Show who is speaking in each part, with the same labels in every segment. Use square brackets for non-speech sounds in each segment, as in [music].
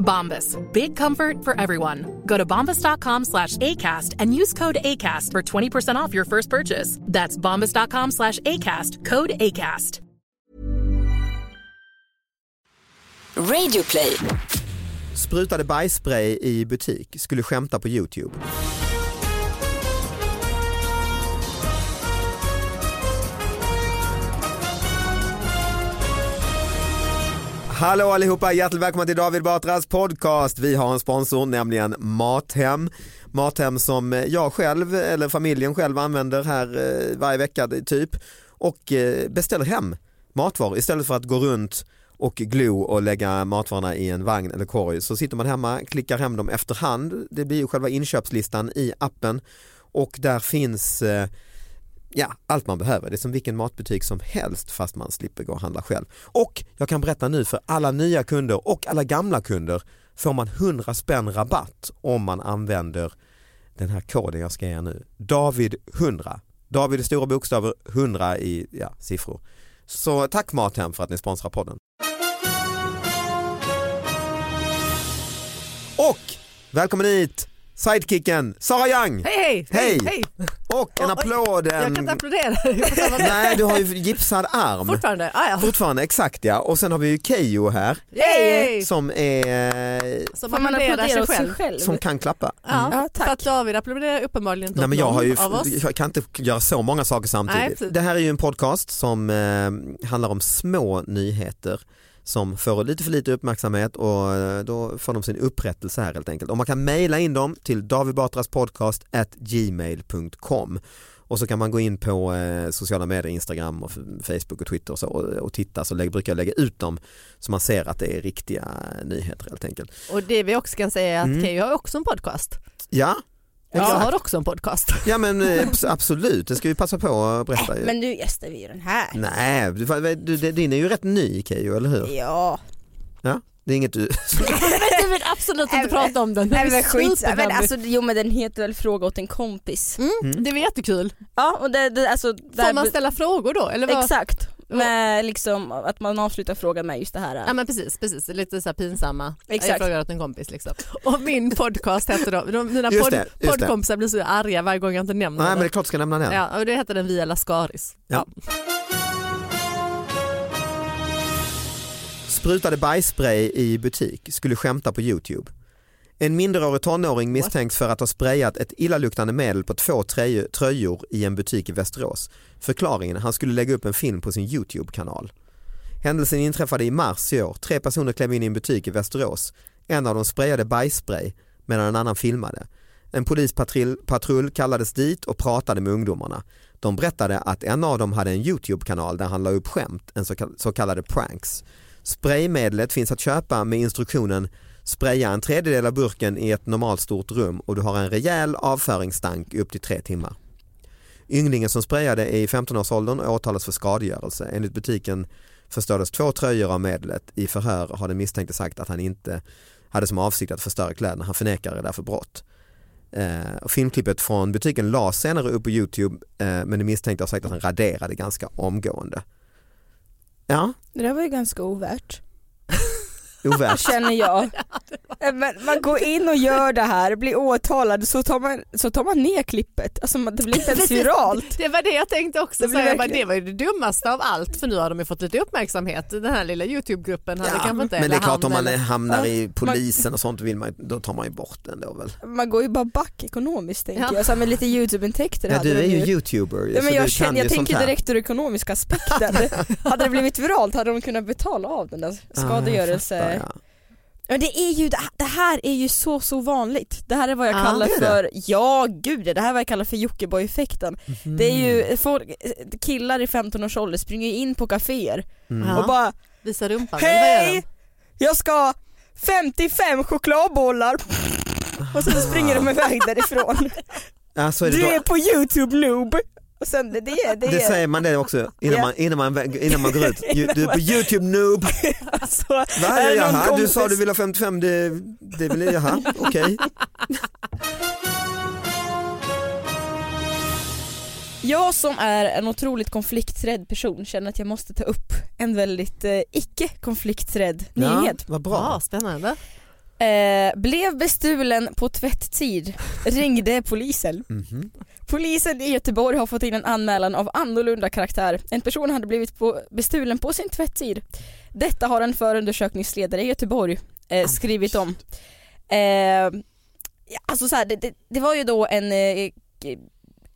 Speaker 1: Bombas. Big comfort for everyone. Go to bombas.com slash ACAST and use code ACAST for 20% off your first purchase. That's bombas.com slash ACAST. Code ACAST.
Speaker 2: Radioplay.
Speaker 3: Sprutade bajsspray i butik, skulle skämta på Youtube. Hallå allihopa, hjärtligt välkomna till David Batras podcast. Vi har en sponsor, nämligen Mathem. Mathem som jag själv, eller familjen själv använder här eh, varje vecka typ och eh, beställer hem matvaror istället för att gå runt och glo och lägga matvarorna i en vagn eller korg så sitter man hemma, klickar hem dem efterhand. Det blir ju själva inköpslistan i appen och där finns eh, ja, allt man behöver. Det är som vilken matbutik som helst fast man slipper gå och handla själv. Och jag kan berätta nu för alla nya kunder och alla gamla kunder får man 100 spänn rabatt om man använder den här koden jag ska ge er nu. David 100. David i stora bokstäver, 100 i ja, siffror. Så tack Mathem för att ni sponsrar podden. Och välkommen hit sidekicken Sara Young!
Speaker 4: Hej, hej!
Speaker 3: Hej! Och en applåd.
Speaker 4: Jag kan inte applådera samma sätt.
Speaker 3: Nej, du har ju gipsad arm.
Speaker 4: Fortfarande? Ah, ja.
Speaker 3: Fortfarande, exakt ja. Och sen har vi ju Keyyo här
Speaker 4: Yay!
Speaker 3: som är
Speaker 4: Som
Speaker 5: Får man
Speaker 4: applåderar
Speaker 5: applådera
Speaker 4: sig själv.
Speaker 5: själv?
Speaker 3: som kan klappa.
Speaker 4: Ja,
Speaker 5: Ja, tack.
Speaker 4: för att David applåderar uppenbarligen inte
Speaker 3: Nej, men jag,
Speaker 4: någon
Speaker 3: har ju,
Speaker 4: av oss.
Speaker 3: jag kan inte göra så många saker
Speaker 4: Nej,
Speaker 3: samtidigt.
Speaker 4: precis.
Speaker 3: det här är ju en podcast som eh, handlar om små nyheter som får lite för lite uppmärksamhet och eh, då får de sin upprättelse här helt enkelt. Och man kan mejla in dem till davidbatraspodcast@gmail.com och så kan man gå in på eh, sociala medier, Instagram och Facebook och Twitter och, så, och, och titta så lägger, brukar jag lägga ut dem så man ser att det är riktiga nyheter helt enkelt.
Speaker 4: Och det vi också kan säga är att
Speaker 3: Mm.
Speaker 4: Keyyo har också en podcast.
Speaker 3: Ja,
Speaker 4: Jag
Speaker 3: exakt.
Speaker 4: har också en podcast.
Speaker 3: Ja men eh, abs- absolut, det ska vi passa på att berätta. ju.
Speaker 5: Men nu gästar vi ju den här.
Speaker 3: Nej, du, din är ju rätt ny Keyyo, eller hur?
Speaker 5: Ja.
Speaker 3: Ja, det är inget du... [laughs]
Speaker 4: du vill absolut inte prata om den.
Speaker 5: Nej
Speaker 4: Den
Speaker 5: men skit, men alltså, jo men den heter väl fråga åt en kompis.
Speaker 4: mm, det var jättekul.
Speaker 5: Ja och det, det alltså
Speaker 4: Får man ställa frågor då? Eller vad?
Speaker 5: Exakt, med liksom att man avslutar frågan med just det här.
Speaker 4: Ja men precis, precis. lite så här pinsamma.
Speaker 5: Exakt.
Speaker 4: Jag frågar åt en kompis liksom. Och min podcast heter då, de, mina
Speaker 3: Just
Speaker 4: podd,
Speaker 3: det, just det.
Speaker 4: poddkompisar blir så arga varje gång jag inte nämner
Speaker 3: Nej men det är
Speaker 4: den.
Speaker 3: klart du ska nämna den.
Speaker 4: Ja, och det heter den Via Lascaris.
Speaker 3: Ja. Sprutade bajsspray i butik, skulle skämta på Youtube. En minderårig tonåring misstänks för att ha sprayat ett illaluktande medel på två tröj- tröjor i en butik i Västerås. Förklaringen, han skulle lägga upp en film på sin Youtube-kanal. Händelsen inträffade i mars i år. Tre personer klev in i en butik i Västerås. En av dem sprayade bajsspray medan en annan filmade. En polispatrull patrull kallades dit och pratade med ungdomarna. De berättade att en av dem hade en Youtube-kanal där han la upp skämt, en så kallade pranks. Spraymedlet finns att köpa med instruktionen spraya en tredjedel av burken i ett normalstort rum och du har en rejäl avföringsstank upp till tre timmar. Ynglingen som sprayade är i 15-årsåldern och åtalas för skadegörelse. Enligt butiken förstördes två tröjor av medlet. I förhör har den misstänkte sagt att han inte hade som avsikt att förstöra kläderna. Han förnekar därför brott. Eh, filmklippet från butiken lades senare upp på Youtube eh, men den misstänkte har sagt att han raderade ganska omgående. Ja,
Speaker 5: Det där var ju ganska ovärt
Speaker 3: ovärt. [laughs]
Speaker 5: Känner jag. Eh, Men man går in och gör det här, blir åtalad, så tar man, så tar man ner klippet. Alltså det blir inte ens viralt.
Speaker 4: Det var det jag tänkte också
Speaker 5: Det
Speaker 4: jag bara, det var ju det dummaste av allt för nu har de ju fått lite uppmärksamhet. Den här lilla Youtube-gruppen hade
Speaker 3: Ja,
Speaker 4: kanske inte,
Speaker 3: men det är klart om man
Speaker 4: eller-
Speaker 3: hamnar i polisen och sånt vill man, då tar man ju bort den då väl.
Speaker 5: Man går ju bara back ekonomiskt tänker
Speaker 4: Ja.
Speaker 5: jag. Så med lite YouTube-intäkter
Speaker 3: Ja, du är ju youtuber
Speaker 5: Ja, men jag,
Speaker 3: kan
Speaker 5: känner, jag tänker direkt ur ekonomiska aspekten. [laughs] hade det blivit viralt hade de kunnat betala av den där
Speaker 3: Ah, jag
Speaker 5: skadegörelse.
Speaker 3: fattar, ja.
Speaker 5: Men det är ju, det här är ju så så vanligt. Det här är vad jag
Speaker 4: Ja,
Speaker 5: kallar för, ja gud det här är vad jag kallar för Jockiboi-effekten. Det är
Speaker 3: Mm.
Speaker 5: ju folk, killar i 15 års ålder springer in på kaféer
Speaker 3: Mm.
Speaker 5: Och bara
Speaker 4: Visa rumpan,
Speaker 5: Hej! Jag ska ha 55 chokladbollar och sen springer de iväg därifrån.
Speaker 3: Ja, så är det,
Speaker 5: Du
Speaker 3: då,
Speaker 5: är på youtube noob. Och sen det, det, det,
Speaker 3: det
Speaker 5: är-
Speaker 3: säger man det också innan,
Speaker 5: Ja.
Speaker 3: man, innan, man, innan man går ut. Du är på youtube noob.
Speaker 5: alltså,
Speaker 3: Va?
Speaker 5: är det någon
Speaker 3: Jaha, du sa du vill ha 55, det, det vill jaha, okej.
Speaker 5: Jag som är en otroligt konflikträdd person känner att jag måste ta upp en väldigt eh, icke konflikträdd
Speaker 3: Ja,
Speaker 5: nyhet.
Speaker 3: vad
Speaker 4: Ja,
Speaker 3: bra.
Speaker 4: spännande.
Speaker 5: Eh, blev bestulen på tvätttid, ringde polisen.
Speaker 3: Mhm.
Speaker 5: Polisen i Göteborg har fått in en anmälan av annorlunda karaktär. En person hade blivit på, bestulen på sin tvätttid. Detta har en förundersökningsledare i Göteborg eh, skrivit om. Eh, ja, alltså så här, det, det, det var ju då en, eh,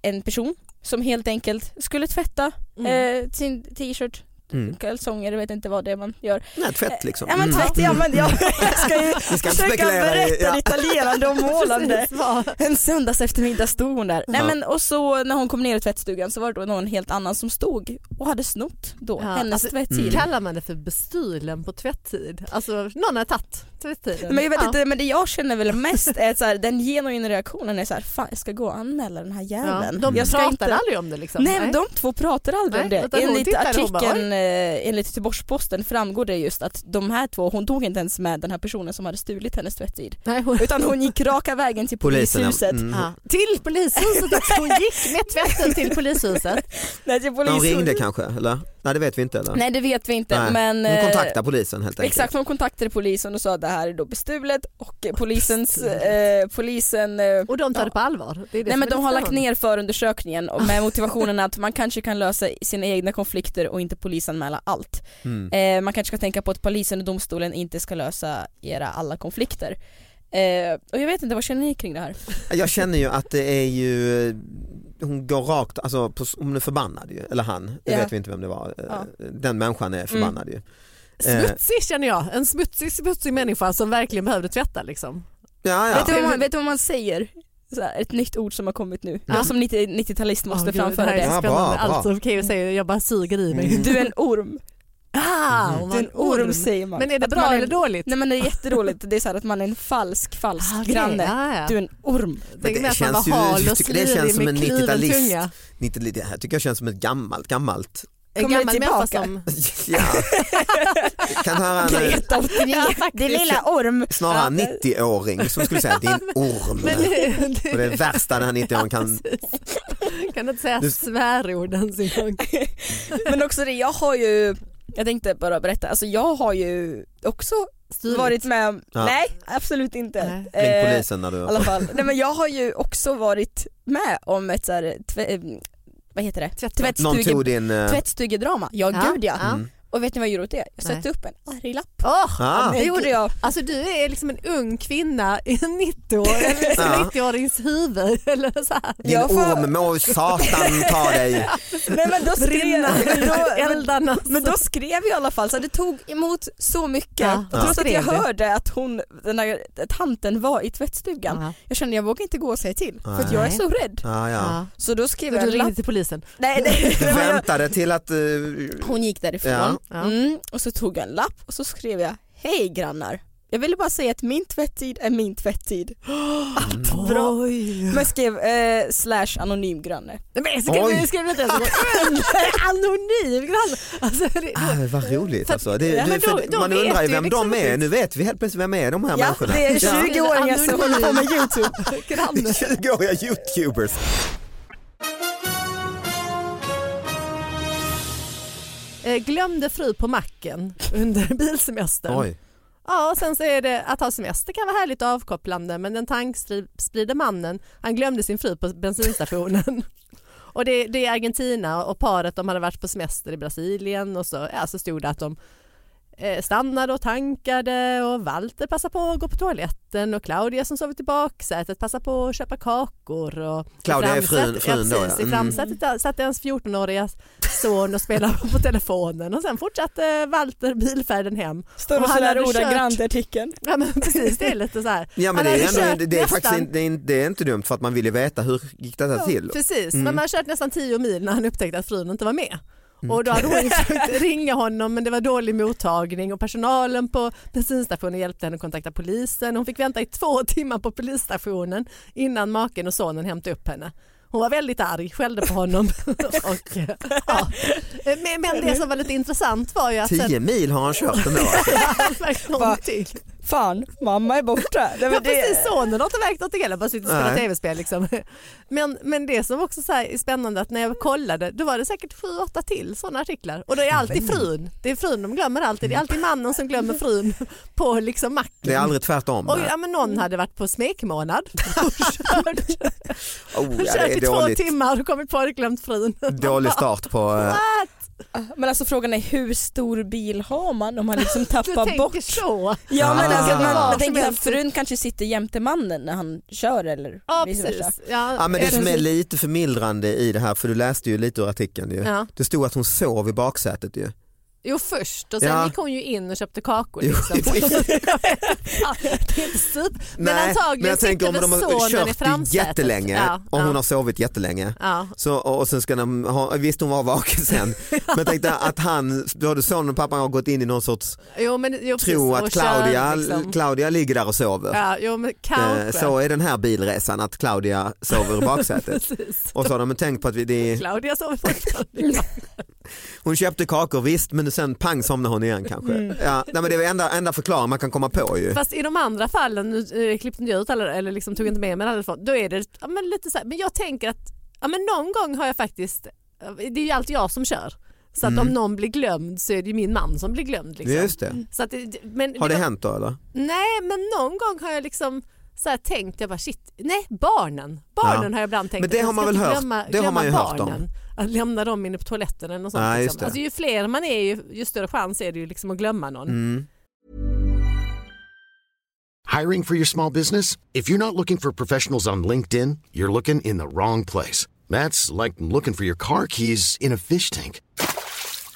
Speaker 5: en person som helt enkelt skulle tvätta
Speaker 4: Mm.
Speaker 5: eh, sin t-shirt,
Speaker 3: Mm.
Speaker 5: kalsonger, jag vet inte vad det är man gör.
Speaker 3: Nej, tvätt liksom.
Speaker 5: Ja men
Speaker 3: Mm.
Speaker 5: tvätt, ja men jag, [laughs] jag ska ju
Speaker 3: Vi ska
Speaker 5: försöka
Speaker 3: spekulera i-
Speaker 5: berätta
Speaker 3: ja.
Speaker 5: detaljerande och [laughs] målande. En söndags eftermiddag stod hon där. Nej,
Speaker 3: Ja.
Speaker 5: men, och så när hon kom ner i tvättstugan så var det då någon helt annan som stod och hade snott då
Speaker 4: Ja,
Speaker 5: hennes
Speaker 4: alltså,
Speaker 5: tvättid.
Speaker 3: Mm.
Speaker 4: Kallar man det för bestulen på tvätttid? Alltså någon har tagit tvättiden.
Speaker 5: Men jag vet
Speaker 4: Ja.
Speaker 5: inte, men det jag känner väl mest är att så här, den genuina reaktionen är så här, fan jag ska gå och anmäla den här
Speaker 4: Ja,
Speaker 5: jäveln.
Speaker 4: de
Speaker 5: jag
Speaker 4: pratar
Speaker 5: inte...
Speaker 4: aldrig om det liksom.
Speaker 5: Nej men de två pratar aldrig om
Speaker 4: Nej,
Speaker 5: det.
Speaker 4: utan hon
Speaker 5: Enligt artikeln, eh, enligt Göteborgs-Posten framgår det just att de här två, hon tog inte ens med den här personen som hade stulit hennes tvättid.
Speaker 4: Nej, hon...
Speaker 5: Utan hon gick raka vägen till polishuset.
Speaker 3: Mm.
Speaker 4: Ja. Till polishuset också. Hon gick med tvätten till polishuset.
Speaker 5: Nej, till
Speaker 3: De
Speaker 5: polishuset.
Speaker 3: ringde kanske, eller? Nej det vet vi inte eller?
Speaker 5: Nej det vet vi inte
Speaker 3: Nej,
Speaker 5: men
Speaker 3: Hon
Speaker 5: eh,
Speaker 3: kontaktar polisen helt enkelt.
Speaker 5: Exakt, hon kontaktade polisen och sa att det här är då bestulet och polisens, eh, polisen eh,
Speaker 4: Och de tar
Speaker 5: Ja.
Speaker 4: det på allvar. Det är det
Speaker 5: Nej men de har lagt ner förundersökningen med [laughs] motivationen att man kanske kan lösa sina egna konflikter och inte polisanmäla allt.
Speaker 3: Mm.
Speaker 5: Eh, man kanske ska tänka på att polisen och domstolen inte ska lösa era alla konflikter. Eh, och jag vet inte, vad känner ni kring det här?
Speaker 3: Jag känner ju att det är ju, hon går rakt, alltså på, hon är förbannad ju, eller han, det
Speaker 5: Ja.
Speaker 3: vet vi inte vem det var.
Speaker 5: Ja. Mm.
Speaker 3: Den människan är förbannad ju. Eh,
Speaker 4: Smutsig känner jag. En smutsig, smutsig människa som verkligen behövde tvätta liksom.
Speaker 3: Ja,
Speaker 5: Vet, du
Speaker 3: ja.
Speaker 5: vad man, vet du vad man säger? Så här, ett nytt ord som har kommit nu.
Speaker 4: Ja.
Speaker 5: Jag som 90 90-talist måste
Speaker 4: Åh, gud,
Speaker 5: framföra
Speaker 4: det. Här är
Speaker 5: det.
Speaker 3: Ja, bra, bra.
Speaker 4: Allt som Keyyo säger, jag bara suger i mig.
Speaker 3: Mm.
Speaker 5: Du är en orm.
Speaker 4: Ah, var
Speaker 5: är en orm säger man.
Speaker 4: Men är det
Speaker 5: Att
Speaker 4: bra
Speaker 5: är-
Speaker 4: eller dåligt?
Speaker 5: Nej men det är jättedåligt, det är så här att man är en falsk, falsk
Speaker 4: Ah, okej.
Speaker 5: granne.
Speaker 4: Ja, ja.
Speaker 5: Du är en orm.
Speaker 4: Tänk
Speaker 3: det känns ju- jag tycker det känns som en
Speaker 4: kluven
Speaker 3: 90-talist.
Speaker 4: tunga.
Speaker 3: 90, det här tycker jag känns som ett gammalt, gammalt.
Speaker 4: En
Speaker 5: Kommer
Speaker 4: gammal människa som... [laughs]
Speaker 3: Ja. kan höra en,
Speaker 5: Greta 89,
Speaker 4: Ja, faktiskt.
Speaker 5: det lilla orm.
Speaker 3: snarare en 90-åring som skulle säga din [laughs] orm.
Speaker 4: Men det,
Speaker 3: Och det är det värsta den här 90-åringen kan,
Speaker 4: kan du inte säga
Speaker 3: Du-
Speaker 4: svärord ens en gång? [laughs]
Speaker 5: Men också det, jag har ju, jag tänkte bara berätta, alltså jag har ju också
Speaker 4: Stulit.
Speaker 5: varit med om,
Speaker 3: Ja.
Speaker 5: nej absolut inte.
Speaker 4: Nej.
Speaker 3: ring
Speaker 5: Eh,
Speaker 3: polisen när du...
Speaker 5: I alla fall. Nej men jag har ju också varit med om ett så här, tvä, eh, vad heter det?
Speaker 3: Någon
Speaker 5: Tvättstuge,
Speaker 3: tog din... eh,
Speaker 5: tvättstugedrama, ja,
Speaker 4: Ja,
Speaker 5: gud ja.
Speaker 3: Mm.
Speaker 5: Och vet ni vad jag gjorde åt det? Jag satte upp en arg lapp.
Speaker 4: Åh,
Speaker 3: Ah.
Speaker 5: Det gjorde jag.
Speaker 4: Alltså du är liksom en ung kvinna i en 90-år, [laughs] eller liksom
Speaker 3: Ja.
Speaker 4: 90-årings huvud. Eller så här.
Speaker 3: Din
Speaker 5: Jag får-
Speaker 3: orm må satan ta dig. [laughs]
Speaker 5: Nej men då skrev, men då, men,
Speaker 4: eldarna.
Speaker 5: men då skrev jag i alla fall så det tog emot så mycket.
Speaker 4: Ja,
Speaker 5: och trots
Speaker 4: ja.
Speaker 5: att jag hörde att hon, den där tanten var i tvättstugan.
Speaker 4: Ja.
Speaker 5: Jag kände jag vågar inte gå och säga till för att jag är så rädd.
Speaker 3: Ja.
Speaker 5: Så då skrev
Speaker 4: Så
Speaker 5: jag
Speaker 4: du
Speaker 5: en lapp.
Speaker 4: ringde till polisen?
Speaker 5: Nej, nej, [laughs]
Speaker 3: väntade till att... eh,
Speaker 5: Hon gick därifrån
Speaker 3: Ja.
Speaker 5: Mm, och så tog jag en lapp och så skrev jag Hej grannar, jag ville bara säga att min tvättid är min tvättid. [gasps] Bra.
Speaker 4: Oj.
Speaker 5: Men jag skrev eh, slash anonym granne.
Speaker 4: Nej, Men skrev, skrev inte ens anonym grann. Alltså, det,
Speaker 3: Ah, vad roligt alltså. Det,
Speaker 4: Ja, men då- då
Speaker 3: man undrar ju
Speaker 4: du
Speaker 3: vem
Speaker 4: liksom
Speaker 3: de är. Nu vet vi helt plötsligt vem är de här
Speaker 5: Ja,
Speaker 3: människorna.
Speaker 5: det är
Speaker 3: Ja.
Speaker 5: 20-åringar som håller på med YouTube. [laughs]
Speaker 4: granne.
Speaker 3: 20-åriga youtubers.
Speaker 4: Eh, glömde fru på macken under [laughs] bilsemestern.
Speaker 3: Oj.
Speaker 4: Ja, och sen så är det att ha semester kan vara härligt och avkopplande men den tankspride mannen han glömde sin fru på bensinstationen. [laughs] och det, det är Argentina och paret de hade varit på semester i Brasilien och så, ja, så stod det att de stannade och tankade och Walter passade på att gå på toaletten och Claudia som sovit i baksätet passade på att köpa kakor. Och
Speaker 3: Claudia
Speaker 4: i
Speaker 3: är frun- frun då,
Speaker 4: ja, precis,
Speaker 3: ja.
Speaker 4: I
Speaker 3: Mm.
Speaker 4: framsätet satt ens 14-åriga son och spelade på telefonen och sen fortsatte Walter bilfärden hem.
Speaker 5: Står
Speaker 4: Och
Speaker 5: sådär ordagrant i artikeln.
Speaker 4: Ja men precis, det är lite så här. [laughs]
Speaker 3: Ja men det är, ändå, det, det, är faktiskt inte, det, är, inte- det är inte dumt för att man vill ju veta hur gick detta till.
Speaker 4: Precis,
Speaker 3: Mm.
Speaker 4: men man har kört nästan 10 mil när han upptäckte att frun inte var med.
Speaker 3: Mm.
Speaker 4: Och då hade hon försökt ringa honom men det var dålig mottagning och personalen på bensinstationen hjälpte henne att kontakta polisen. Hon fick vänta i två timmar på polisstationen innan maken och sonen hämtade upp henne. Hon var väldigt arg, skällde på honom. [laughs] och, ja. men, men det som var lite intressant var ju att...
Speaker 3: Tio mil har han kört ändå. [laughs]
Speaker 4: Någonting.
Speaker 5: Fan, mamma är borta. [laughs] Det,
Speaker 4: Ja precis,
Speaker 5: det.
Speaker 4: sonen har inte vägt något heller, bara suttit och spelat
Speaker 3: Nej.
Speaker 4: tv-spel. Liksom. [laughs] Men, men det som också så här är spännande att när jag kollade då var det säkert sju, åtta till sådana artiklar och det är alltid frun. Det är frun de glömmer alltid. Det är alltid mannen som glömmer frun [laughs] på liksom macken.
Speaker 3: Det är aldrig tvärtom.
Speaker 4: och, ja, men någon hade varit på smekmånad och kört,
Speaker 3: Oh, ja,
Speaker 4: kört
Speaker 3: det
Speaker 4: i
Speaker 3: är
Speaker 4: två timmar och kommit på att glömt frun.
Speaker 3: dålig start på... eh,
Speaker 4: What?
Speaker 5: Men alltså frågan är hur stor bil har man om man liksom [laughs]
Speaker 4: Du
Speaker 5: tappar
Speaker 4: tänker
Speaker 5: bort?
Speaker 4: så.
Speaker 5: Ja men
Speaker 3: Ah.
Speaker 5: alltså, man,
Speaker 4: som
Speaker 5: tänker att frun kanske sitter jämte mannen när han kör eller
Speaker 4: Ja
Speaker 5: vice versa.
Speaker 4: precis. Ja,
Speaker 3: Ja, men det som är lite förmildrande i det här, för du läste ju lite ur artikeln ju.
Speaker 4: Ja.
Speaker 3: Det stod att hon sov i baksätet ju.
Speaker 4: Jo först och sen
Speaker 3: Ja.
Speaker 4: gick hon ju in och köpte kakor.
Speaker 3: Jo,
Speaker 4: Liksom.
Speaker 3: jo. [laughs]
Speaker 4: ja, det är inte super... Men
Speaker 3: Nej,
Speaker 4: antagligen
Speaker 3: men jag tänker om de har kört
Speaker 4: framsätet.
Speaker 3: jättelänge
Speaker 4: Ja,
Speaker 3: och hon har sovit jättelänge. Så, och sen ska de ha, visst hon var vaken sen, [laughs] men jag tänkte att han, både sonen och pappan har gått in i någon sorts
Speaker 4: Jo, men, jo,
Speaker 3: tro
Speaker 4: och
Speaker 3: att
Speaker 4: kör,
Speaker 3: Claudia,
Speaker 4: liksom.
Speaker 3: Claudia ligger där och sover.
Speaker 4: Ja, jo, men
Speaker 3: Eh,
Speaker 4: kanske.
Speaker 3: Så är den här bilresan, att Claudia sover i [laughs] baksätet. Och så har de tänkt på att vi, det
Speaker 4: Claudia sover fortfarande.
Speaker 3: hon köpte kakor visst men sen pang somnade hon igen kanske.
Speaker 4: Mm.
Speaker 3: Ja, nej, men det är enda, enda förklaringen man kan komma på ju.
Speaker 4: Fast i de andra fallen, nu eh, klippte jag ut alla eller liksom tog inte med mig alla ifrån, då är det ja, men lite så här, men jag tänker att ja, men någon gång har jag faktiskt, det är ju alltid jag som kör. Så att
Speaker 3: Mm.
Speaker 4: om någon blir glömd så är det ju min man som blir glömd. Liksom.
Speaker 3: Just det.
Speaker 4: Så att det, men
Speaker 3: Har det
Speaker 4: var-
Speaker 3: hänt då eller?
Speaker 4: Nej men någon gång har jag liksom så här tänkt, jag bara shit, nej barnen, barnen
Speaker 3: Ja.
Speaker 4: har jag ibland tänkt
Speaker 3: Men det har man väl hört-
Speaker 4: glömma,
Speaker 3: det har man ju
Speaker 4: glömma
Speaker 3: hört om.
Speaker 4: barnen. Att lämna dem inne på toaletten eller något sånt.
Speaker 3: Ja,
Speaker 4: liksom. Alltså, ju fler man är ju, ju större chans är det ju liksom att glömma någon.
Speaker 3: Mm.
Speaker 6: Hiring for your small business? If you're not looking for professionals on LinkedIn, you're looking in the wrong place. That's like looking for your car keys in a fish tank.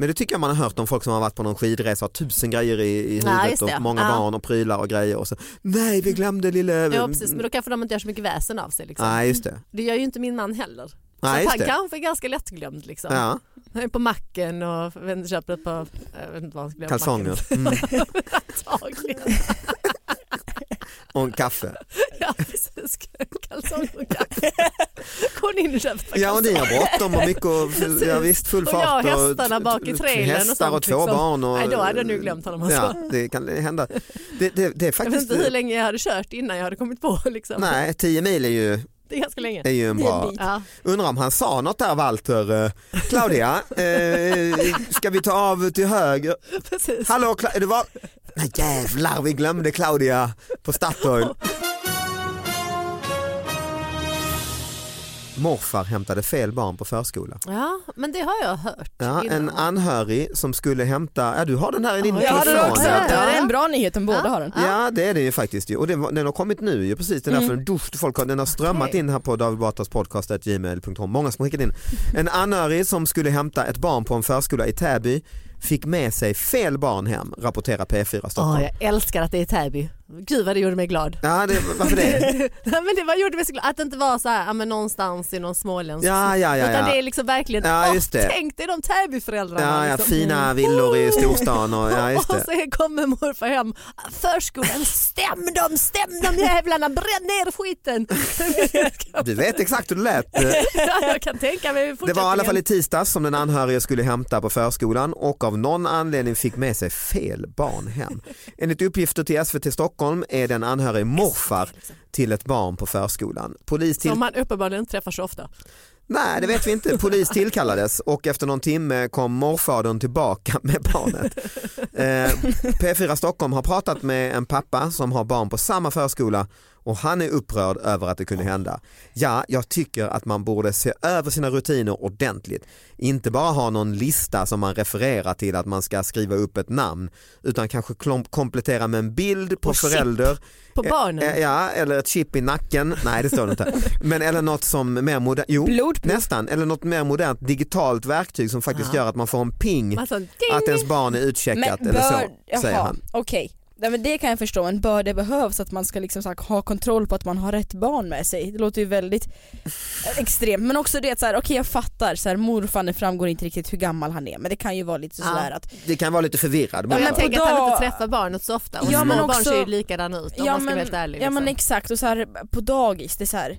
Speaker 3: Men det tycker jag man har hört om folk som har varit på någon skidresa och har tusen grejer i, i huvudet och många
Speaker 4: Ja.
Speaker 3: barn och prylar och grejer och så nej vi glömde lille...
Speaker 4: Ja precis, men då kanske de inte gör så mycket väsen av sig. Liksom.
Speaker 3: Nej just det.
Speaker 4: Det gör ju inte min man heller. Så
Speaker 3: Nej, just
Speaker 4: han kanske är ganska lättglömd. Liksom.
Speaker 3: Ja,
Speaker 4: Han är på macken och köper ett par jag vet inte vad han skulle
Speaker 3: kalsonger [laughs] mm. Och en kaffe. [laughs]
Speaker 4: Ja precis, kalsonger och kaffe. [laughs] Går ni in och köper
Speaker 3: Ja och ni har bråttom och mycket och ja, visst full
Speaker 4: Och jag
Speaker 3: fart.
Speaker 4: och hästarna bak i trailern och
Speaker 3: Hästar och, två
Speaker 4: liksom.
Speaker 3: barn. Och,
Speaker 4: Nej, då hade jag nu glömt honom, alltså.
Speaker 3: Ja, det kan hända. Det, det, det är
Speaker 4: Jag vet
Speaker 3: faktiskt...
Speaker 4: inte hur länge jag hade kört innan jag hade kommit på. Liksom.
Speaker 3: Nej, 10 mil är ju,
Speaker 4: Det är ganska länge.
Speaker 3: är ju en bra...
Speaker 4: Ja.
Speaker 3: Undrar om han sa något där Walter. Eh, Claudia, eh, [laughs] ska vi ta av till höger?
Speaker 4: Precis.
Speaker 3: Hallå, det var... Nej jävlar, vi glömde Claudia på Statoil. morfar hämtade fel barn på förskola.
Speaker 4: Ja, men det har jag hört
Speaker 3: Ja,
Speaker 4: innan.
Speaker 3: en anhörig som skulle hämta, ja du har den här i din
Speaker 4: Ja,
Speaker 5: Jag hade
Speaker 3: telefon.
Speaker 5: också,
Speaker 3: där.
Speaker 5: det är
Speaker 4: Ja.
Speaker 5: en bra nyhet om båda
Speaker 4: Ja.
Speaker 5: har den.
Speaker 3: Ja det är det ju faktiskt och den har kommit nu ju precis, den, dusch, folk har, den har strömmat
Speaker 4: Okej.
Speaker 3: in här på David Batras podcast gmail.com, många som skickat in. En anhörig som skulle hämta ett barn på en förskola i Täby fick med sig fel barn hem, rapporterar P4 Stockholm.
Speaker 4: Åh, jag älskar att det är Täby. Gud vad det gjorde mig glad.
Speaker 3: Ja, det, varför det? [laughs]
Speaker 4: Men det var, gjorde mig så glad att det inte var så här, ja, men någonstans i någon småländsk
Speaker 3: Ja, ja, ja.
Speaker 4: Utan det
Speaker 3: ja.
Speaker 4: är liksom verkligen,
Speaker 3: Ja,
Speaker 4: åh,
Speaker 3: just det.
Speaker 4: tänk dig de Täbyföräldrarna.
Speaker 3: Ja, ja,
Speaker 4: liksom.
Speaker 3: fina villor i storstan och ja, just [laughs]
Speaker 4: Och
Speaker 3: det.
Speaker 4: så kommer morfar hem, förskolan, stäm dem, stäm dem jävlarna, bränn ner skiten. [laughs]
Speaker 3: Du vet exakt hur det lät.
Speaker 4: ja, jag kan tänka mig
Speaker 3: Det var i alla fall i tisdags som den anhöriga skulle hämta på förskolan och av någon anledning fick med sig fel barn hem. Enligt uppgifter till SVT Stockholm är den anhörig morfar till ett barn på förskolan. Polis till...
Speaker 4: Som man uppenbarligen inte träffar så ofta.
Speaker 3: Nej det vet vi inte. Polis [laughs] tillkallades och efter någon timme kom morfadern tillbaka med barnet. Eh, P4 Stockholm har pratat med en pappa som har barn på samma förskola och han är upprörd över att det kunde hända. Ja, jag tycker att man borde se över sina rutiner ordentligt. Inte bara ha någon lista som man refererar till att man ska skriva upp ett namn utan kanske komplettera med en bild på
Speaker 4: Och chip
Speaker 3: förälder.
Speaker 4: På barnen.
Speaker 3: Eh, Ja, eller ett chip i nacken. Nej, det står det inte. [laughs] Men eller något som mer modernt, jo
Speaker 5: Blodprov.
Speaker 3: nästan, eller något mer modernt digitalt verktyg som faktiskt gör att man får en ping
Speaker 4: Alltså,
Speaker 3: att ens barn är utcheckat eller så, säger
Speaker 5: jaha,
Speaker 3: han.
Speaker 5: okej. Nej, men det kan jag förstå, men bör det behövas att man ska liksom så här, ha kontroll på att man har rätt barn med sig? Det låter ju väldigt extremt. Men också det att så okej jag fattar, så här, morfar det framgår inte riktigt hur gammal han är men det kan ju vara lite
Speaker 4: Ja.
Speaker 5: sådär att
Speaker 3: Det kan vara lite förvirrad.
Speaker 4: Ja,
Speaker 3: Men
Speaker 4: men
Speaker 5: men
Speaker 4: tänk
Speaker 5: på
Speaker 4: att han inte träffar barnet så ofta och
Speaker 5: Ja,
Speaker 4: små
Speaker 5: men
Speaker 4: barn ser ju likadana ut om man ska vara helt ärlig.
Speaker 5: ja men
Speaker 4: liksom.
Speaker 5: exakt och så här, på dagis, det är så här,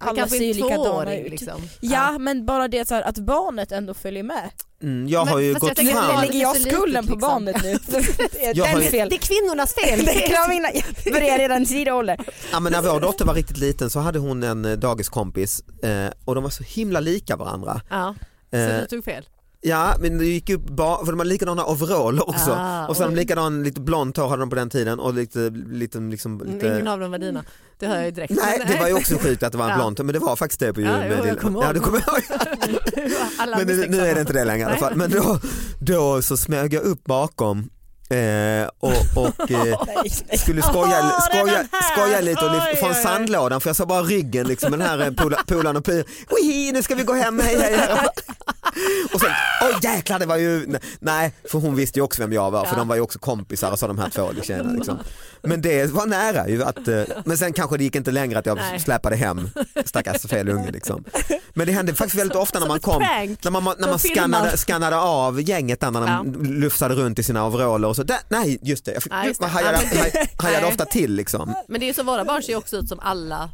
Speaker 4: Men
Speaker 5: alla ser ju likadana ut.
Speaker 4: Liksom.
Speaker 5: Ja, men bara det så här, att barnet ändå följer med.
Speaker 3: Mm, jag har
Speaker 4: Men
Speaker 3: ju
Speaker 4: fast jag
Speaker 3: gått
Speaker 4: tänker
Speaker 3: fram.
Speaker 5: Lägger jag
Speaker 4: är
Speaker 5: skulden på
Speaker 4: liksom.
Speaker 5: barnet nu? [laughs] det är
Speaker 3: Jag har ju-
Speaker 5: fel.
Speaker 4: Det är kvinnornas fel.
Speaker 5: Det kan mina, jag börjar redan i tidig ålder.
Speaker 3: Ja, men när vår dotter var riktigt liten så hade hon en eh, dagiskompis eh, och de var så himla lika varandra.
Speaker 4: Ja, så
Speaker 3: Eh,
Speaker 4: du tog fel.
Speaker 3: Ja men det gick upp för de hade likadana overaller också
Speaker 4: Ah,
Speaker 3: och de
Speaker 4: oj.
Speaker 3: likadan lite blont hår hade de på den tiden och lite, lite, liksom, lite...
Speaker 4: Ingen av dem var dina. Det hör jag ju direkt.
Speaker 3: Nej det var ju också sjukt att det var en
Speaker 4: Ja.
Speaker 3: blont men det var faktiskt det på
Speaker 4: Ja,
Speaker 3: med
Speaker 4: jo, jag kommer
Speaker 3: ja, du kommer ihåg. [laughs] Men nu, nu är det inte det längre i alla fall. Men då, då så smög jag upp bakom eh, och, och [laughs] eh, skulle skoja, skoja, skoja lite och
Speaker 4: oj, oj.
Speaker 3: sandlådan för jag sa bara ryggen liksom med den här pola- polaren och py, Oj, nu ska vi gå hem, hej hej. hej. Och sen, oj jäklar det var ju, nej för hon visste ju också vem jag var för
Speaker 4: Ja.
Speaker 3: de var ju också kompisar och så de här två tjejerna liksom. Men det var nära ju att, eh, [laughs] men sen kanske det gick inte längre att jag
Speaker 4: Nej.
Speaker 3: släpade hem stackars fel unge [laughs] liksom. Men det hände faktiskt väldigt ofta när man kom, när man, när man skannade, skannade av gänget där när de
Speaker 4: Ja.
Speaker 3: lufsade runt i sina overaller och så, där, nej just det, jag fick,
Speaker 4: Ja, just det.
Speaker 3: man hajade, hajade ofta till liksom.
Speaker 4: Men det är så våra barn ser också ut som alla,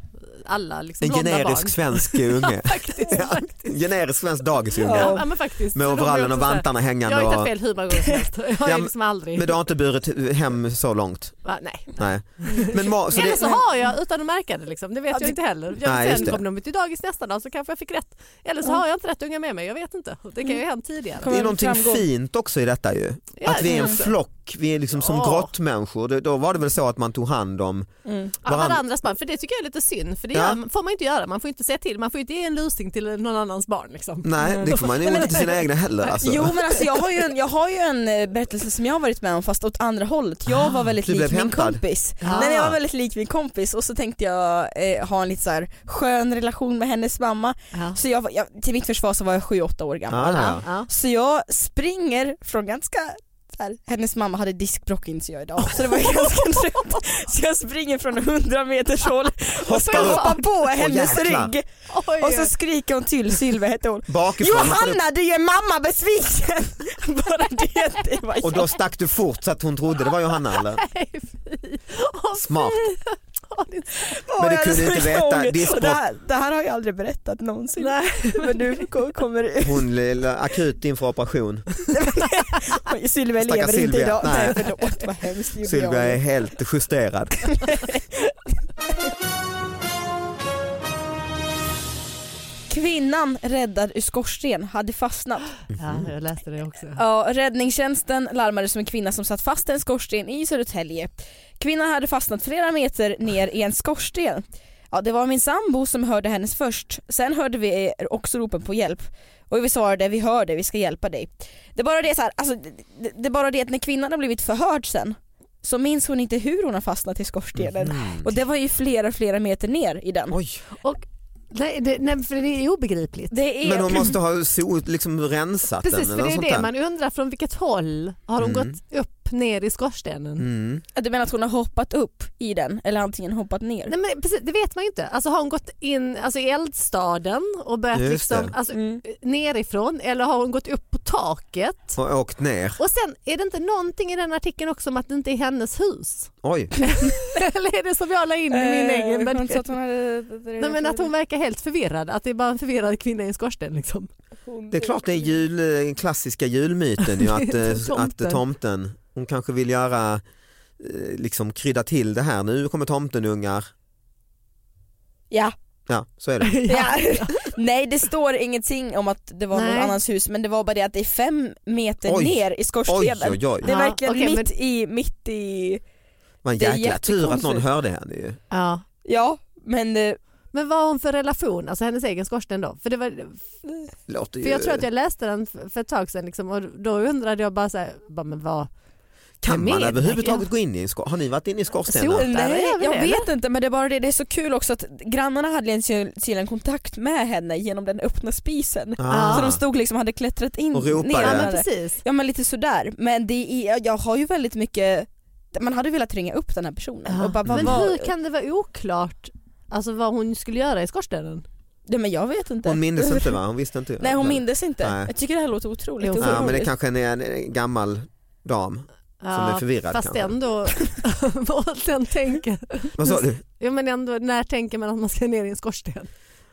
Speaker 4: alla liksom
Speaker 3: En generisk
Speaker 4: barn.
Speaker 3: svensk [laughs] unge.
Speaker 4: faktiskt,
Speaker 3: Ja,
Speaker 4: faktiskt.
Speaker 3: generisk svensk dagisunge.
Speaker 4: Ja, ja, men faktiskt.
Speaker 3: Med overallen och vantarna hängande.
Speaker 4: Jag har hittat fel hur många gånger som helst. Jag har
Speaker 3: Ja,
Speaker 4: liksom aldrig...
Speaker 3: Men du har inte burit hem så långt?
Speaker 4: Va, nej.
Speaker 3: Nej. [laughs] Men ma- så
Speaker 4: Eller
Speaker 3: det,
Speaker 4: så har jag utan att märka det liksom. det vet jag
Speaker 5: det-
Speaker 4: inte heller. Jag,
Speaker 3: Nej,
Speaker 4: sen
Speaker 3: det.
Speaker 4: kom de till dagis nästa dag så kanske jag fick rätt. Eller så har jag inte rätt unga med mig, jag vet inte. Det kan ju ha hänt tidigare.
Speaker 3: Det är någonting fint också i detta ju.
Speaker 4: Ja,
Speaker 3: att vi är en
Speaker 4: det
Speaker 3: flock, vi är liksom som grottmänniskor. Då var det väl så att man tog hand om
Speaker 5: Mm.
Speaker 3: Varann-
Speaker 4: varandras barn, för det tycker jag är lite synd. För det
Speaker 3: Ja.
Speaker 4: gör, får man inte göra, man får inte säga till, man får inte ge en lusing till någon annans barn. Liksom.
Speaker 3: Nej det får man ju [laughs] inte till sina egna heller alltså.
Speaker 5: Jo men alltså jag har, ju en, jag har ju en eh, berättelse som jag har varit med om fast åt andra hållet. Jag var väldigt
Speaker 3: du blev
Speaker 5: lik min
Speaker 3: hämtad.
Speaker 5: kompis.
Speaker 4: Ah.
Speaker 5: Nej, men jag var väldigt lik min kompis och så tänkte jag eh, ha en lite så här skön relation med hennes mamma.
Speaker 4: Ja.
Speaker 5: Så jag, jag, till mitt försvar så var jag 7-8 år gammal. Så jag springer från ganska här, hennes mamma hade diskbråck inser jag idag så det var [laughs] ganska trött. Så jag springer från 100 meters håll och så
Speaker 3: Hoppar
Speaker 5: på hennes
Speaker 3: jäklar.
Speaker 5: rygg
Speaker 4: Oj,
Speaker 5: och så skriker hon till Sylvia hette hon.
Speaker 3: Bakifrån.
Speaker 5: Johanna du gör mamma besviken! [laughs] Bara det, det var
Speaker 3: Och då stack du fort så att hon trodde det var Johanna eller? [laughs] Smart. Men du kunde inte veta,
Speaker 5: Och Det här, det här har jag aldrig berättat någonsin.
Speaker 4: Nej.
Speaker 5: Men nu ko- kommer det
Speaker 3: Hon lilla akut inför operation.
Speaker 5: Sylvia lever inte
Speaker 3: Sylvia.
Speaker 5: idag.
Speaker 3: Nej.
Speaker 5: Nej förlåt vad hemskt.
Speaker 3: Sylvia är helt justerad. [laughs]
Speaker 5: Kvinnan räddad ur skorsten hade fastnat.
Speaker 4: Ja, jag läste det också.
Speaker 5: Ja, räddningstjänsten larmade som en kvinna som satt fast i en skorsten i Södertälje. Kvinnan hade fastnat flera meter ner i en skorsten. Ja det var min sambo som hörde hennes först, sen hörde vi också ropen på hjälp och vi svarade vi hör dig, vi ska hjälpa dig. Det är bara det, så här, alltså, det, det är bara det att när kvinnan har blivit förhörd sen så minns hon inte hur hon har fastnat i skorstenen och det var ju flera flera meter ner i den.
Speaker 3: Oj.
Speaker 4: Och, nej, det, nej, för det är obegripligt.
Speaker 5: Det är,
Speaker 3: Men hon måste ha so, liksom rensat
Speaker 4: Precis,
Speaker 3: den
Speaker 4: för
Speaker 3: eller
Speaker 4: det är det
Speaker 3: där.
Speaker 4: man undrar från vilket håll har hon
Speaker 3: Mm.
Speaker 4: gått upp ner i skorstenen?
Speaker 3: Mm.
Speaker 5: Du menar att hon har hoppat upp i den eller antingen hoppat ner?
Speaker 4: Nej, men precis, det vet man ju inte. Alltså, har hon gått in alltså, i eldstaden och börjat
Speaker 3: Just
Speaker 4: liksom, alltså,
Speaker 5: Mm.
Speaker 4: nerifrån eller har hon gått upp på taket?
Speaker 3: Och åkt ner.
Speaker 4: Och sen är det inte någonting i den artikeln också om att det inte är hennes hus?
Speaker 3: Oj. [laughs]
Speaker 4: eller är det som jag la in i min egen
Speaker 5: Eh,
Speaker 4: värdering?
Speaker 5: sa att hon hade...
Speaker 4: Nej men att hon verkar helt förvirrad, att det är bara en förvirrad kvinna i en skorsten liksom.
Speaker 3: Det är klart det är jul, den klassiska julmyten ju att, [laughs] eh,
Speaker 4: Tomten.
Speaker 3: att tomten, hon kanske vill göra, eh, liksom krydda till det här. Nu kommer tomtenungar.
Speaker 5: Ja.
Speaker 3: Ja, så är det. [laughs]
Speaker 5: ja. [laughs] Nej det står ingenting om att det var
Speaker 4: Nej.
Speaker 5: någon annans hus men det var bara det att det är fem meter
Speaker 3: Oj.
Speaker 5: ner i skorstenen.
Speaker 3: oj, oj.
Speaker 5: Det är
Speaker 4: Ja,
Speaker 5: verkligen
Speaker 4: okej,
Speaker 5: mitt, i, mitt i, är
Speaker 3: jäkla tur att någon hörde henne ju.
Speaker 4: Ja.
Speaker 5: ja men eh,
Speaker 4: Men vad har hon för relation, alltså hennes egen skorsten då? För, det var,
Speaker 3: Låter ju...
Speaker 4: för jag tror att jag läste den för för ett tag sedan liksom, och då undrade jag bara så här, bara, men vad,
Speaker 3: Kan man överhuvudtaget gå in i en skorsten? Har ni varit inne i skorstenar?
Speaker 4: Sotare
Speaker 5: nej, jag vet inte men det är bara det, det är så kul också att grannarna hade en tydligen kontakt med henne genom den öppna spisen.
Speaker 3: Ah.
Speaker 5: Så de stod liksom hade klättrat in
Speaker 3: Och ropade.
Speaker 5: ner
Speaker 4: ja men precis.
Speaker 5: Ja men lite sådär, men det är, jag har ju väldigt mycket, man hade velat ringa upp den här personen och bara, vad
Speaker 4: men
Speaker 5: var,
Speaker 4: hur kan det vara oklart alltså, vad hon skulle göra i skorstenen?
Speaker 5: Nej men jag vet inte.
Speaker 3: Hon mindes inte va? [laughs] Hon visste inte?
Speaker 5: Nej hon mindes inte.
Speaker 3: Nej.
Speaker 5: Jag tycker det här låter otroligt
Speaker 3: Ja, men det kanske är en, en gammal dam som är förvirrad
Speaker 4: Fast
Speaker 3: kanske.
Speaker 4: ändå, [laughs] vad sen tänker,
Speaker 3: Vad sa du?
Speaker 4: ja, men ändå, när tänker man att man ska ner i en skorsten?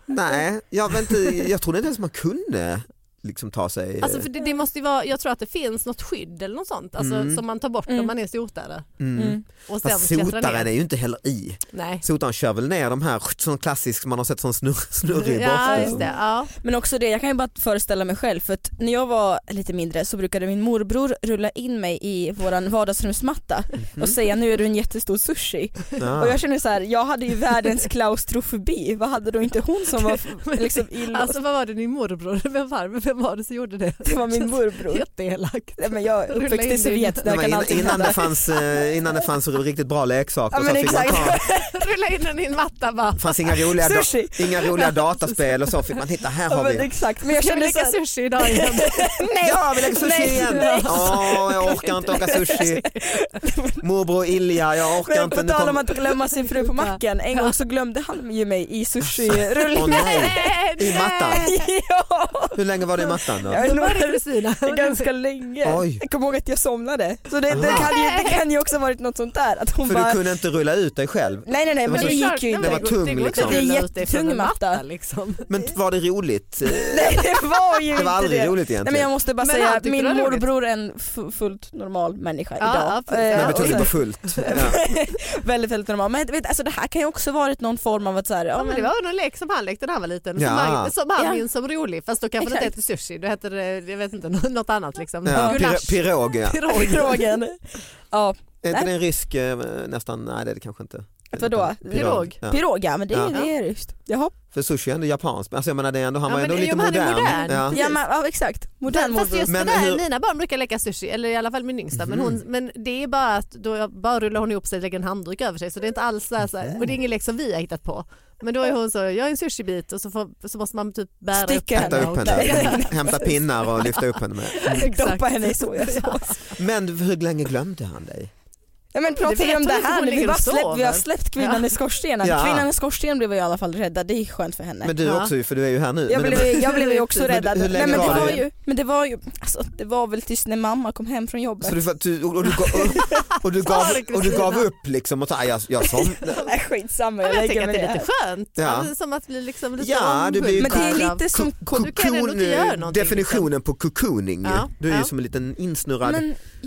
Speaker 3: Nej, jag, vet inte, jag trodde inte ens man kunde liksom ta sig...
Speaker 4: Alltså för det, det måste ju vara, jag tror att det finns något skydd eller något sånt alltså,
Speaker 3: Mm.
Speaker 4: som man tar bort
Speaker 5: Mm.
Speaker 4: om man är sotare.
Speaker 3: mm.
Speaker 5: Mm.
Speaker 4: Och sen
Speaker 3: Fast sotaren
Speaker 4: ner.
Speaker 3: är ju inte heller i.
Speaker 4: Nej.
Speaker 3: Sotaren kör väl ner de här, sån klassisk som man har sett sån snurr, snurrig
Speaker 4: Ja just det, ja.
Speaker 5: Men också det, jag kan ju bara föreställa mig själv för att när jag var lite mindre så brukade min morbror rulla in mig i våran vardagsrumsmatta och säga nu är du en jättestor sushi.
Speaker 3: Ja.
Speaker 5: Och jag känner så här, jag hade ju världens klaustrofobi, vad hade då inte hon som var [laughs] liksom inlåst?
Speaker 4: Alltså vad var det din morbror, [laughs] vem var, vem var det som gjorde det?
Speaker 5: det var min morbror.
Speaker 4: Jätteelakt.
Speaker 5: Nej, men jag är
Speaker 4: Rulla
Speaker 5: uppväxt
Speaker 4: in
Speaker 5: i. Sovjet, där
Speaker 3: Nej, men
Speaker 5: kan
Speaker 3: innan,
Speaker 5: allting
Speaker 3: innan, det fanns, eh, innan det fanns riktigt bra leksaker
Speaker 5: Ja, men
Speaker 3: så fick man ta, [laughs]
Speaker 4: Rulla in den i en matta bara.
Speaker 3: det fanns inga roliga, da,
Speaker 5: Sushi.
Speaker 3: inga roliga dataspel och så fick man hitta, här
Speaker 5: Ja,
Speaker 3: har
Speaker 5: men
Speaker 3: vi.
Speaker 5: exakt, men jag
Speaker 4: Ska vi
Speaker 5: kände här,
Speaker 4: sushi idag igen? [laughs]
Speaker 5: nej,
Speaker 3: Ja, vi lägger sushi
Speaker 5: nej,
Speaker 3: igen. Åh, jag orkar inte åka sushi. [laughs] Morbror Ilja, jag orkar
Speaker 5: Men
Speaker 3: inte.
Speaker 5: på tal om att glömma sin fru på macken, en gång så glömde han ju mig i sushi-rullningen.
Speaker 3: Åh nej, i mattan.
Speaker 5: ja,
Speaker 3: Hur länge var det i mattan då?
Speaker 5: jag
Speaker 4: var det Kristina.
Speaker 5: ganska länge.
Speaker 3: Oj.
Speaker 5: Jag kommer ihåg att jag somnade. Så det, det, kan ju, det kan ju också varit något sånt där. Att hon
Speaker 3: För
Speaker 5: bara,
Speaker 3: du kunde inte rulla ut dig själv.
Speaker 5: nej nej nej
Speaker 3: Det var
Speaker 5: men
Speaker 3: så-
Speaker 5: det gick ju
Speaker 3: det
Speaker 5: inte.
Speaker 3: var tung, liksom.
Speaker 5: Det är
Speaker 4: jättetung
Speaker 5: matta.
Speaker 4: liksom.
Speaker 3: Men var det roligt? Eh, [laughs]
Speaker 5: Nej det var ju [laughs]
Speaker 3: Det var
Speaker 5: inte
Speaker 3: aldrig
Speaker 5: det.
Speaker 3: roligt
Speaker 5: Nej men
Speaker 3: egentligen.
Speaker 5: jag måste bara
Speaker 4: Men
Speaker 5: säga min
Speaker 4: det var
Speaker 5: morbror är en fu- fullt normal människa
Speaker 4: Ja,
Speaker 5: idag.
Speaker 4: absolut.
Speaker 5: Eh,
Speaker 3: Med
Speaker 5: och
Speaker 3: på fullt. [laughs]
Speaker 5: Väldigt väldigt normal. Men vet, alltså, det här kan ju också varit någon form av att så här, ja,
Speaker 4: men
Speaker 5: men,
Speaker 4: det var någon lek som han lekte när han var liten som han, som han
Speaker 5: Ja.
Speaker 4: minns som rolig fast då kanske det inte hette sushi, då hette det jag vet inte, [laughs] något annat liksom.
Speaker 3: Ja, pir
Speaker 4: Gulasch. [laughs]
Speaker 3: pirog ja. Är inte det en rysk eh, nästan, nej det är det kanske inte.
Speaker 5: Vadå?
Speaker 4: Pirog?
Speaker 3: Ja.
Speaker 5: pirog ja men det,
Speaker 3: Ja.
Speaker 5: det är det just. Jaha.
Speaker 3: För sushi är ändå japanskt, alltså jag menar det är ändå, han
Speaker 4: Ja,
Speaker 3: var
Speaker 4: men
Speaker 3: ändå
Speaker 4: det-
Speaker 3: lite modern.
Speaker 4: modern.
Speaker 3: Ja.
Speaker 5: Ja, men, ja exakt, modern
Speaker 4: Fast just
Speaker 3: Men
Speaker 4: det där,
Speaker 3: hur-
Speaker 4: mina barn brukar leka sushi, eller i alla fall min yngsta, men,
Speaker 3: Mhm.
Speaker 4: hon, men det är bara att då bara rullar hon ihop sig och lägger en handduk över sig så det är inte alls så här, så här, och det är ingen lek som vi har hittat på. Men då är hon så, jag är en sushibit och så, får, så måste man typ bära
Speaker 5: Sticka
Speaker 4: upp
Speaker 3: Hämta
Speaker 5: henne
Speaker 3: upp
Speaker 5: och-
Speaker 3: henne, [laughs] hämta pinnar och lyfta upp henne med. [laughs]
Speaker 4: Exakt.
Speaker 5: Doppa henne i sojasås. [laughs]
Speaker 3: Men hur länge glömde han dig?
Speaker 5: Ja men pratar vi om det här nu, vi, bara
Speaker 4: och
Speaker 5: släppt, vi har släppt kvinnan
Speaker 4: Ja.
Speaker 5: i skorstenen.
Speaker 3: Ja.
Speaker 5: Kvinnan i skorstenen blev i alla fall räddad, det är skönt för henne.
Speaker 3: Men du
Speaker 4: Ja.
Speaker 3: också för du är ju här nu.
Speaker 5: jag,
Speaker 3: Men
Speaker 5: blev, jag blev ju också
Speaker 3: Men
Speaker 5: räddad.
Speaker 3: hur länge
Speaker 5: Nej, men,
Speaker 3: var
Speaker 5: det var
Speaker 3: det?
Speaker 5: ju, men det var ju, alltså, det var väl tills när mamma kom hem från jobbet.
Speaker 3: Så du, du, och, du, gav- och, du gav, och du gav upp liksom och sa jag, jag som, [laughs]
Speaker 5: Nej skitsamma,
Speaker 4: Ja,
Speaker 5: jag
Speaker 4: men jag
Speaker 5: lägger
Speaker 4: tänker att
Speaker 5: mig
Speaker 4: det är
Speaker 5: det
Speaker 4: lite
Speaker 5: här.
Speaker 4: skönt,
Speaker 3: Ja.
Speaker 4: alltså, som att bli liksom lite
Speaker 3: Ja, du blir
Speaker 5: Men det är lite som
Speaker 4: Du kan ändå inte göra någonting,
Speaker 3: definitionen på cocooning. Du är ju som en liten insnurrad.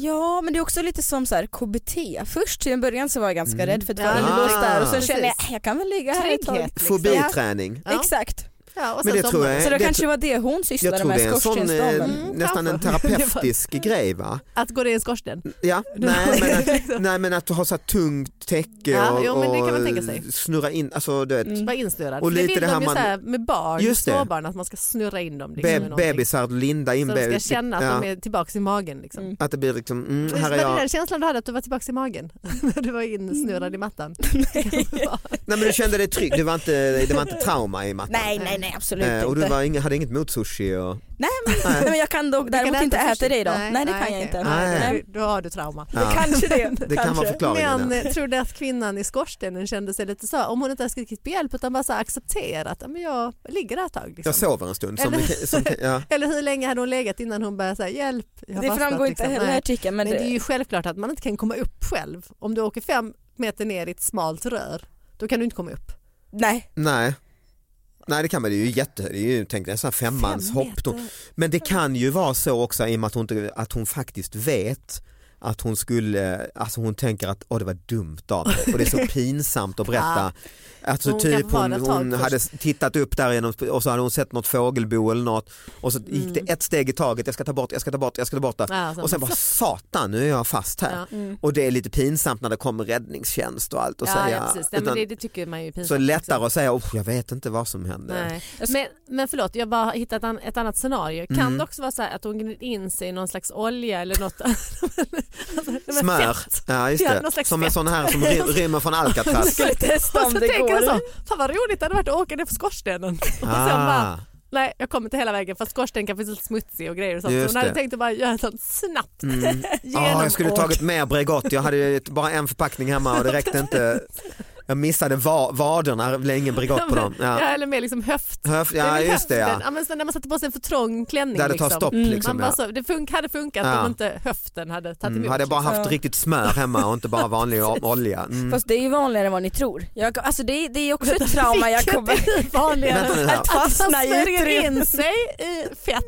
Speaker 5: Ja men det är också lite som så här KBT. Först till en början så var jag ganska
Speaker 3: Mm.
Speaker 5: rädd för att
Speaker 4: Ja,
Speaker 5: vara inlåst där och så
Speaker 4: precis.
Speaker 5: kände jag jag kan väl ligga här ett tag.
Speaker 4: Liksom.
Speaker 3: Fobiträning.
Speaker 4: Ja.
Speaker 5: Exakt.
Speaker 4: Ja,
Speaker 3: Men det tror jag
Speaker 5: Så det,
Speaker 3: det
Speaker 5: kanske var det hon
Speaker 3: jag
Speaker 5: sysslade
Speaker 3: tror det
Speaker 5: med,
Speaker 3: är en sån, eh,
Speaker 5: skorstensdamen.
Speaker 4: Mm,
Speaker 3: nästan en [laughs] terapeutisk grej va?
Speaker 4: Att gå ner i en skorsten.
Speaker 3: Ja, [laughs] nej, men, att- nej men att du har så här tungt täcke
Speaker 4: Ja,
Speaker 3: och,
Speaker 4: jo, men det kan man
Speaker 3: och
Speaker 4: tänka sig.
Speaker 3: snurra in, alltså du vet,
Speaker 5: Mm.
Speaker 4: Bara insnurrad.
Speaker 3: Och
Speaker 4: För det
Speaker 3: lite
Speaker 4: vill
Speaker 3: det här
Speaker 4: de ju
Speaker 3: man-
Speaker 4: så här med barn,
Speaker 3: Just det.
Speaker 4: småbarn, att man ska snurra in dem. Liksom,
Speaker 3: be, bebisar, linda in
Speaker 4: Så de ska känna att
Speaker 3: ja,
Speaker 4: de är tillbaka i magen. Liksom.
Speaker 5: Mm.
Speaker 3: Att det blir liksom, mm, här är jag.
Speaker 4: den känslan du hade att du var tillbaka i magen? [laughs] När du var insnurrad i mattan?
Speaker 3: Nej men du kände dig trygg, det var inte, det var inte trauma i mattan.
Speaker 5: Nej, nej, nej absolut
Speaker 3: Eh, och du
Speaker 5: inte.
Speaker 3: var inga, hade inget mot sushi och...
Speaker 5: Nej, men, nej [laughs] men jag kan dock däremot
Speaker 4: äta
Speaker 5: inte äta
Speaker 4: sushi?
Speaker 5: det idag. Nej, det kan jag
Speaker 4: okej.
Speaker 5: inte.
Speaker 3: Nej.
Speaker 5: Nej.
Speaker 4: Då har du trauma.
Speaker 3: Ja.
Speaker 5: Kanske det.
Speaker 3: Det kan vara förklaringen.
Speaker 4: Men
Speaker 3: ja.
Speaker 4: tror du att kvinnan i skorstenen kände sig lite så, om hon inte har skrikit på hjälp utan bara så accepterat, "Ja, men jag ligger där ett tag. Liksom.
Speaker 3: Jag sover en stund. Som,
Speaker 4: Eller-
Speaker 3: som, ja. [laughs]
Speaker 4: Eller hur länge hade hon legat innan hon började säga hjälp? jag har
Speaker 5: Det
Speaker 4: fastnat",
Speaker 5: framgår inte
Speaker 4: liksom.
Speaker 5: heller i
Speaker 4: Nej.
Speaker 5: artikeln men,
Speaker 4: Men det är ju självklart att man inte kan komma upp själv. Om du åker fem meter ner i ett smalt rör, då kan du inte komma upp.
Speaker 5: nej.
Speaker 3: Nej. Nej det kan man, det är ju jätte, det är ju tänk dig en femmans
Speaker 4: Fem.
Speaker 3: Men det kan ju vara så också i och med att hon, att hon faktiskt vet att hon skulle, alltså hon tänker att åh det var dumt av mig och det är så [laughs] pinsamt att berätta. Alltså
Speaker 4: Hon
Speaker 3: typ hon, hon hade tittat upp där genom, och så hade hon sett något fågelbo eller något och så gick
Speaker 4: Mm.
Speaker 3: det ett steg i taget, jag ska ta bort, jag ska ta bort, jag ska ta bort det.
Speaker 4: Ja, så
Speaker 3: Och sen bara satan nu är jag fast här.
Speaker 4: Ja.
Speaker 5: Mm.
Speaker 3: Och det är lite pinsamt när det kommer räddningstjänst och allt. Och
Speaker 4: Ja,
Speaker 3: säga,
Speaker 4: ja, precis.
Speaker 3: Utan-
Speaker 4: det, det tycker man ju är pinsamt.
Speaker 3: så lättare
Speaker 4: också.
Speaker 3: att säga, jag vet inte vad som hände.
Speaker 4: Nej. Men, men förlåt, jag bara har hittat an, ett annat scenario. Kan
Speaker 3: Mm.
Speaker 4: det också vara så här att hon gnid in sig i någon slags olja eller något? [laughs] alltså,
Speaker 3: Smör,
Speaker 4: fett.
Speaker 3: ja, just
Speaker 4: Ja,
Speaker 3: det.
Speaker 4: någon slags
Speaker 3: som en sån här som ry- rymmer från [laughs] Alcatraz.
Speaker 5: Skulle testa
Speaker 4: Och
Speaker 5: om
Speaker 4: så
Speaker 5: det
Speaker 4: tänker jag så, fan vad roligt det hade varit att åka ner för skorstenen. [laughs] Och sen bara,
Speaker 3: Ah,
Speaker 4: nej jag kommer inte hela vägen för skorstenen kan vara lite smutsig och grejer och sånt.
Speaker 3: Just
Speaker 4: Så hon hade
Speaker 3: det.
Speaker 4: tänkt att bara göra sånt snabbt.
Speaker 3: mm. [laughs] Ah, jag skulle tagit mer Bregott, jag hade bara en förpackning hemma och det räckte inte. [laughs] Jag missade va- vaderna, ingen Bregott på dem.
Speaker 4: Ja.
Speaker 3: Ja.
Speaker 4: eller mer liksom höft.
Speaker 3: Höf,
Speaker 4: Det är
Speaker 3: ja just det ja.
Speaker 4: Ja, men så när man sätter på sig en för trång klänning.
Speaker 3: Där det tar
Speaker 4: liksom.
Speaker 3: stopp
Speaker 5: Mm.
Speaker 3: liksom.
Speaker 4: Man bara
Speaker 3: Ja.
Speaker 4: så, det fun- hade funkat
Speaker 3: Ja.
Speaker 4: om inte höften hade tagit
Speaker 3: Mm,
Speaker 4: emot.
Speaker 3: hade jag bara haft riktigt smör hemma och inte bara [laughs] vanlig olja. Mm.
Speaker 5: Fast det är ju vanligare än vad ni tror. Jag, alltså det, är- det är också ett trauma jag kommer... [laughs]
Speaker 4: Vanligare?
Speaker 5: Att fastna i
Speaker 4: smörjer in
Speaker 5: utrymmen.
Speaker 4: sig i fett.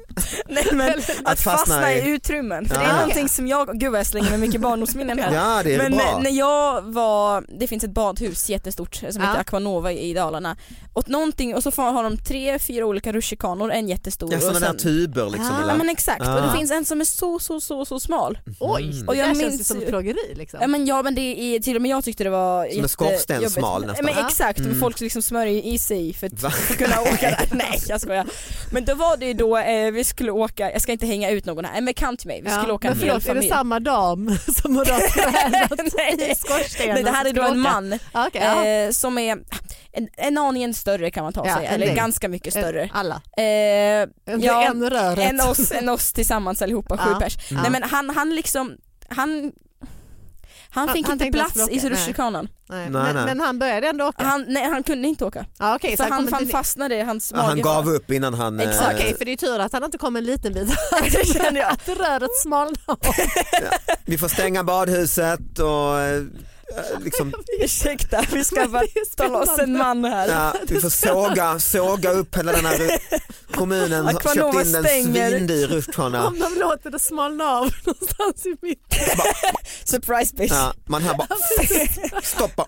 Speaker 5: Nej, men [laughs] att
Speaker 3: fastna
Speaker 5: fastna
Speaker 3: i-
Speaker 5: i utrymmen. För det är någonting som jag, gud vad jag slänger med mycket barndomsminnen här.
Speaker 3: Ja det är
Speaker 5: Men
Speaker 3: bra.
Speaker 5: eh, när jag var, det finns ett badhus jättestort som
Speaker 4: Ja.
Speaker 5: heter Aquanova i Dalarna. Och, någonting, och så har de tre, fyra olika rutschkanor, en jättestor.
Speaker 3: Ja, sådana där tuber liksom.
Speaker 4: Ah,
Speaker 5: Ja men exakt,
Speaker 3: Ah.
Speaker 5: och det finns en som är så så så så smal.
Speaker 4: Oj,
Speaker 3: Mm.
Speaker 4: och
Speaker 5: jag
Speaker 4: det där känns
Speaker 5: minns
Speaker 4: ju som plågeri. Liksom.
Speaker 5: Ja men, ja, men det är, till och med jag tyckte det var
Speaker 3: Som en skorstenssmal
Speaker 5: jättejobbigt.
Speaker 3: nästan.
Speaker 5: Men
Speaker 4: Ja.
Speaker 5: exakt,
Speaker 3: Mm.
Speaker 5: men folk liksom smörjer i sig för att, för att [laughs] kunna åka där. Nej jag skojar. Men då var det ju då eh, vi skulle åka, jag ska inte hänga ut någon här, en bekant till mig, vi skulle åka
Speaker 4: men
Speaker 5: en hel
Speaker 4: förlåt, är det
Speaker 5: familj.
Speaker 4: samma dam [laughs] som har tränat [laughs] i
Speaker 5: Nej.
Speaker 4: skorstenen?
Speaker 5: Nej, det här är då en
Speaker 4: åka?
Speaker 5: man
Speaker 4: Ja, okej, ja.
Speaker 5: eh, som är en, en aningen större kan man ta
Speaker 4: Ja,
Speaker 5: sig, eller
Speaker 4: del.
Speaker 5: ganska mycket större.
Speaker 4: Alla.
Speaker 5: Eh,
Speaker 4: En,
Speaker 5: Ja,
Speaker 4: en röret.
Speaker 5: en, oss, en oss tillsammans allihopa, sju
Speaker 4: Ja.
Speaker 5: pers.
Speaker 4: Ja.
Speaker 5: Nej men han, han liksom, han han
Speaker 4: Han-
Speaker 5: fick
Speaker 4: han
Speaker 5: inte plats i rutschkanan.
Speaker 4: Men, men han började ändå åka?
Speaker 5: Han, nej, han kunde inte åka.
Speaker 4: Ja, okej,
Speaker 5: för
Speaker 4: så
Speaker 5: han, han fastnade i hans
Speaker 3: Ja,
Speaker 5: mage.
Speaker 3: han gav upp innan han... eh,
Speaker 5: Exakt.
Speaker 4: Okej, för det är tur att han inte kom en liten bit.
Speaker 5: Det [laughs] kände jag.
Speaker 4: Att röret smalnade.
Speaker 3: Vi får stänga badhuset och eh, liksom, [laughs]
Speaker 5: Ursäkta, vi ska bara ta loss en man här.
Speaker 3: ja, vi får såga, såga upp hela den här kommunen har köpt in en svindyr rutschkana. [laughs]
Speaker 4: Om de låter det smalna av [laughs] någonstans i mitten.
Speaker 5: Surprise bitch.
Speaker 3: Ja, man hör bara stoppa.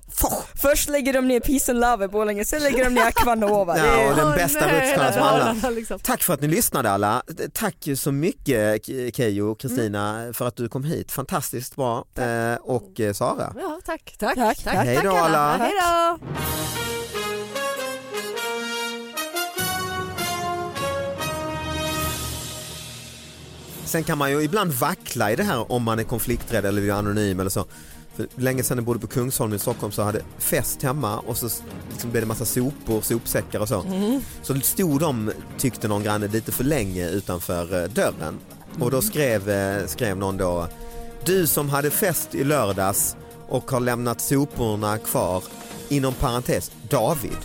Speaker 5: Först lägger de ner Peace and Love i Borlänge, sen lägger de ner Aquanova.
Speaker 3: Ja, och den bästa som
Speaker 4: hela
Speaker 3: alla.
Speaker 4: Liksom.
Speaker 3: Tack för att ni lyssnade alla. Tack så mycket Ke- Keyyo och Kristina för att du kom hit. Fantastiskt bra. Eh, och eh, Sara.
Speaker 4: Ja, tack. Tack.
Speaker 5: Tack.
Speaker 3: Hej då, alla.
Speaker 4: Hej då.
Speaker 3: Sen kan man ju ibland vackla i det här om man är konflikträdd eller är anonym eller så. För länge sedan jag bodde på Kungsholmen i Stockholm så hade fest hemma och så liksom blev det massa sopor, sopsäckar och så. Så stod de, tyckte någon granne, lite för länge utanför eh, dörren. Och då skrev, eh, skrev någon då, du som hade fest i lördags och har lämnat soporna kvar, inom parentes, David.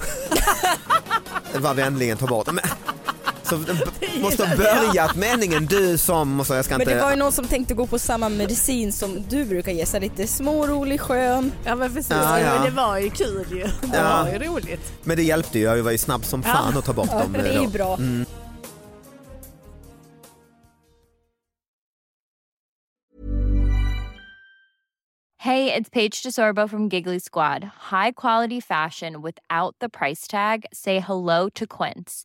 Speaker 3: [laughs] Var vänligen ta bort. Men, så [laughs] måste ha börjat meningen du som och så jag ska
Speaker 5: Men
Speaker 3: inte...
Speaker 5: det var ju någon som tänkte gå på samma medicin som du brukar ge, så lite smårolig, skön.
Speaker 4: Ja men precis,
Speaker 3: Ja, ja.
Speaker 4: men det var ju kul ju. Det
Speaker 3: Ja.
Speaker 4: var ju roligt.
Speaker 3: Men det hjälpte ju, jag var ju snabb som fan att ta bort
Speaker 5: Ja,
Speaker 3: dem.
Speaker 5: det
Speaker 3: eh,
Speaker 5: är ju
Speaker 3: då.
Speaker 5: bra.
Speaker 3: Mm.
Speaker 7: Hey, it's Paige DeSorbo from Giggly Squad. High quality fashion without the price tag. Say hello to Quince.